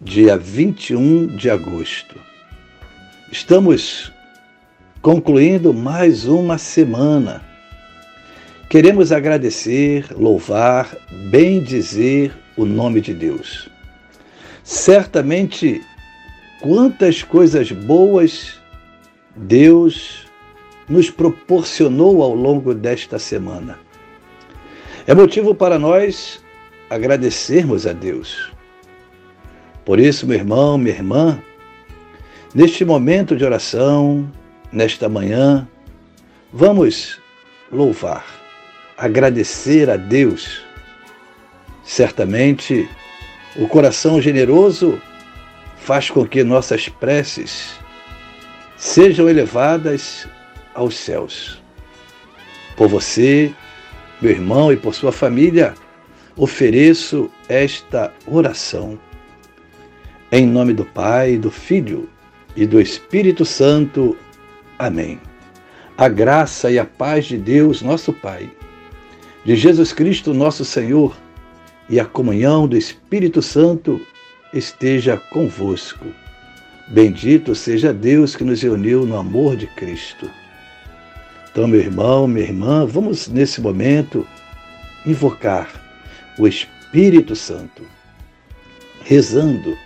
dia 21 de agosto. Estamos concluindo mais uma semana. Queremos agradecer, louvar, bendizer o nome de Deus. Certamente, quantas coisas boas Deus nos proporcionou ao longo desta semana. É motivo para nós agradecermos a Deus. Por isso, meu irmão, minha irmã, neste momento de oração, nesta manhã, vamos louvar, agradecer a Deus. Certamente, o coração generoso faz com que nossas preces sejam elevadas aos céus. Por você, meu irmão, e por sua família, ofereço esta oração. Em nome do Pai, do Filho e do Espírito Santo. Amém. A graça e a paz de Deus, nosso Pai, de Jesus Cristo, nosso Senhor, e a comunhão do Espírito Santo esteja convosco. Bendito seja Deus que nos uniu no amor de Cristo. Então, meu irmão, minha irmã, vamos nesse momento invocar o Espírito Santo, rezando: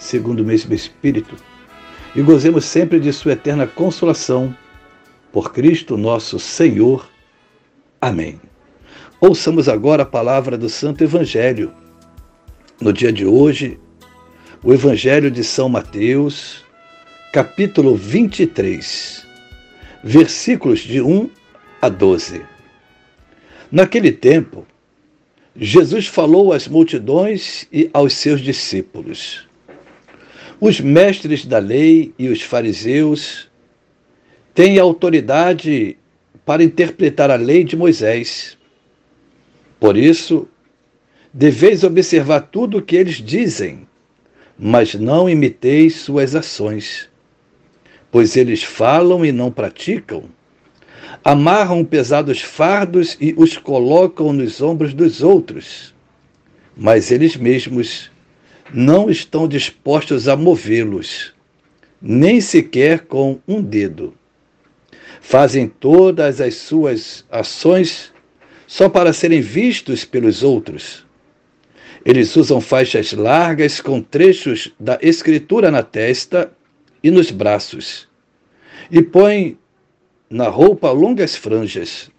segundo o mesmo Espírito, e gozemos sempre de Sua eterna consolação. Por Cristo nosso Senhor. Amém. Ouçamos agora a palavra do Santo Evangelho. No dia de hoje, o Evangelho de São Mateus, capítulo 23, versículos de 1 a 12. Naquele tempo, Jesus falou às multidões e aos seus discípulos. Os mestres da lei e os fariseus têm autoridade para interpretar a lei de Moisés. Por isso, deveis observar tudo o que eles dizem, mas não imiteis suas ações, pois eles falam e não praticam amarram pesados fardos e os colocam nos ombros dos outros, mas eles mesmos não estão dispostos a movê-los, nem sequer com um dedo. Fazem todas as suas ações só para serem vistos pelos outros. Eles usam faixas largas com trechos da Escritura na testa e nos braços, e põem na roupa longas franjas.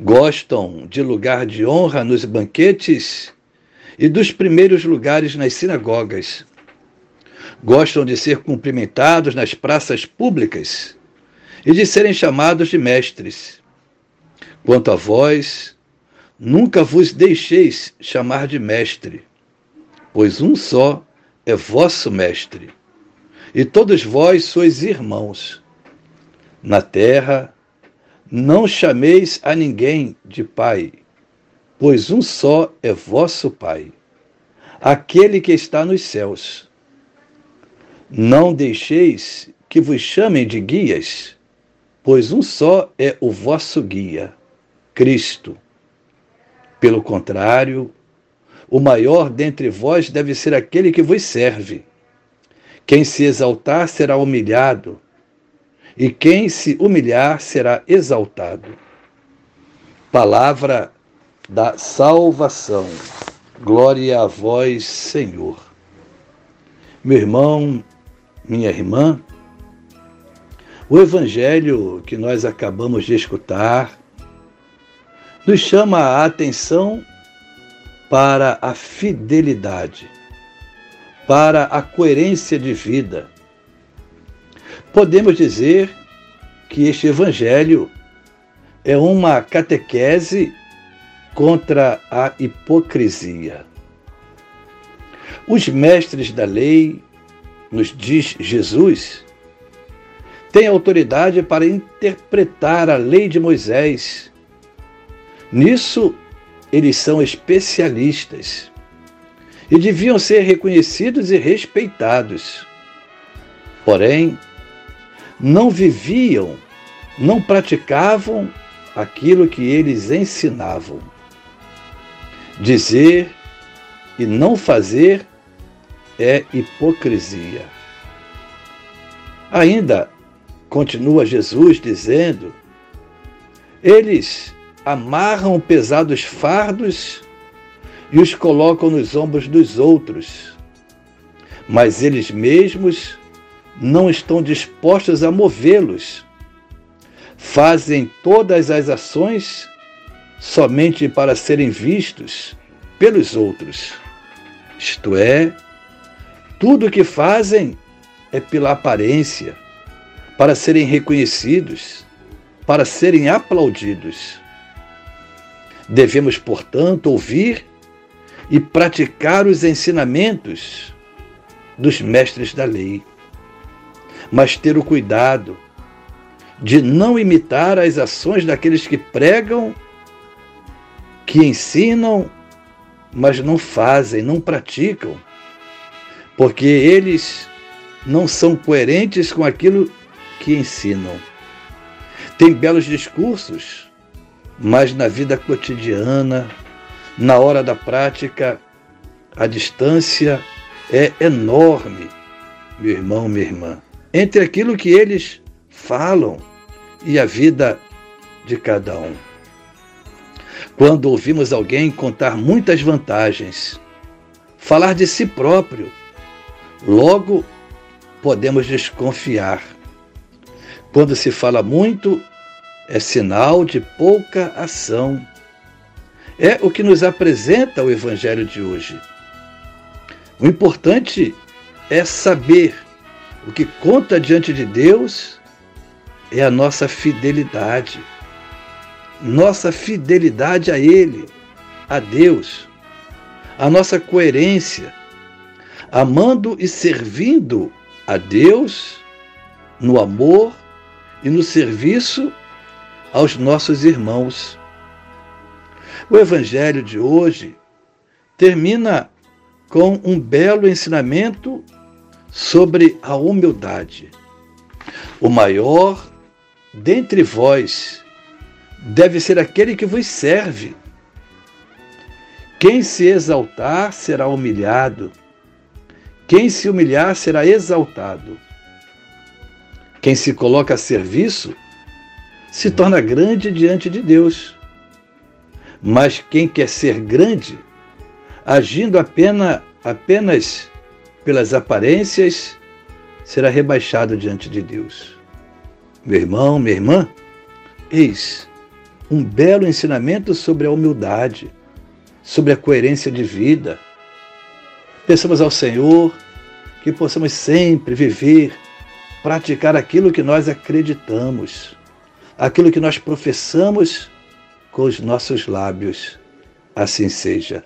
Gostam de lugar de honra nos banquetes e dos primeiros lugares nas sinagogas. Gostam de ser cumprimentados nas praças públicas e de serem chamados de mestres. Quanto a vós, nunca vos deixeis chamar de mestre, pois um só é vosso mestre, e todos vós sois irmãos na terra, não chameis a ninguém de Pai, pois um só é vosso Pai, aquele que está nos céus. Não deixeis que vos chamem de guias, pois um só é o vosso guia, Cristo. Pelo contrário, o maior dentre vós deve ser aquele que vos serve. Quem se exaltar será humilhado e quem se humilhar será exaltado. Palavra da salvação. Glória a vós, Senhor. Meu irmão, minha irmã, o evangelho que nós acabamos de escutar nos chama a atenção para a fidelidade, para a coerência de vida. Podemos dizer que este evangelho é uma catequese contra a hipocrisia. Os mestres da lei, nos diz Jesus, têm autoridade para interpretar a lei de Moisés. Nisso, eles são especialistas e deviam ser reconhecidos e respeitados. Porém, não viviam, não praticavam aquilo que eles ensinavam. Dizer e não fazer é hipocrisia. Ainda continua Jesus dizendo: eles amarram pesados fardos e os colocam nos ombros dos outros, mas eles mesmos não estão dispostos a movê-los fazem todas as ações somente para serem vistos pelos outros. Isto é, tudo o que fazem é pela aparência, para serem reconhecidos, para serem aplaudidos. Devemos, portanto, ouvir e praticar os ensinamentos dos mestres da lei, mas ter o cuidado de não imitar as ações daqueles que pregam, que ensinam, mas não fazem, não praticam, porque eles não são coerentes com aquilo que ensinam. Tem belos discursos, mas na vida cotidiana, na hora da prática, a distância é enorme, meu irmão, minha irmã, entre aquilo que eles falam e a vida de cada um. Quando ouvimos alguém contar muitas vantagens, falar de si próprio, logo podemos desconfiar. Quando se fala muito, é sinal de pouca ação. É o que nos apresenta o Evangelho de hoje. O importante é saber o que conta diante de Deus é a nossa fidelidade. Nossa fidelidade a Ele, a Deus. A nossa coerência, amando e servindo a Deus no amor e no serviço aos nossos irmãos. O Evangelho de hoje termina com um belo ensinamento sobre a humildade. O maior dentre vós deve ser aquele que vos serve. Quem se exaltar será humilhado, quem se humilhar será exaltado. Quem se coloca a serviço se torna grande diante de Deus. Mas quem quer ser grande, agindo apenas, apenas pelas aparências, será rebaixado diante de Deus. Meu irmão, minha irmã, eis um belo ensinamento sobre a humildade, sobre a coerência de vida. Pensamos ao Senhor que possamos sempre viver, praticar aquilo que nós acreditamos, aquilo que nós professamos com os nossos lábios. Assim seja.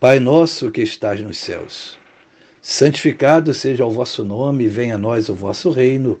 Pai nosso que estás nos céus, santificado seja o vosso nome, venha a nós o vosso reino.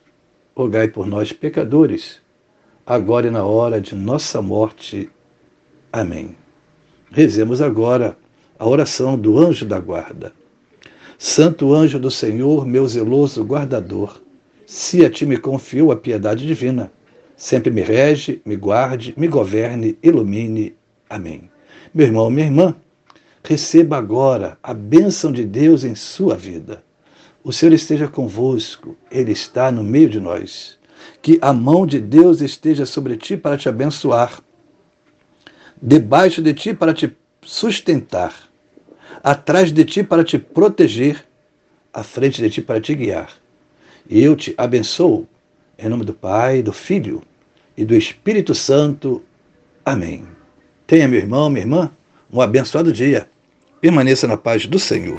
rogai por nós, pecadores, agora e na hora de nossa morte. Amém. Rezemos agora a oração do anjo da guarda. Santo anjo do Senhor, meu zeloso guardador, se a ti me confio a piedade divina, sempre me rege, me guarde, me governe, ilumine. Amém. Meu irmão, minha irmã, receba agora a bênção de Deus em sua vida. O Senhor esteja convosco, Ele está no meio de nós. Que a mão de Deus esteja sobre ti para te abençoar, debaixo de ti para te sustentar, atrás de ti para te proteger, à frente de ti para te guiar. E eu te abençoo, em nome do Pai, do Filho e do Espírito Santo. Amém. Tenha, meu irmão, minha irmã, um abençoado dia. Permaneça na paz do Senhor.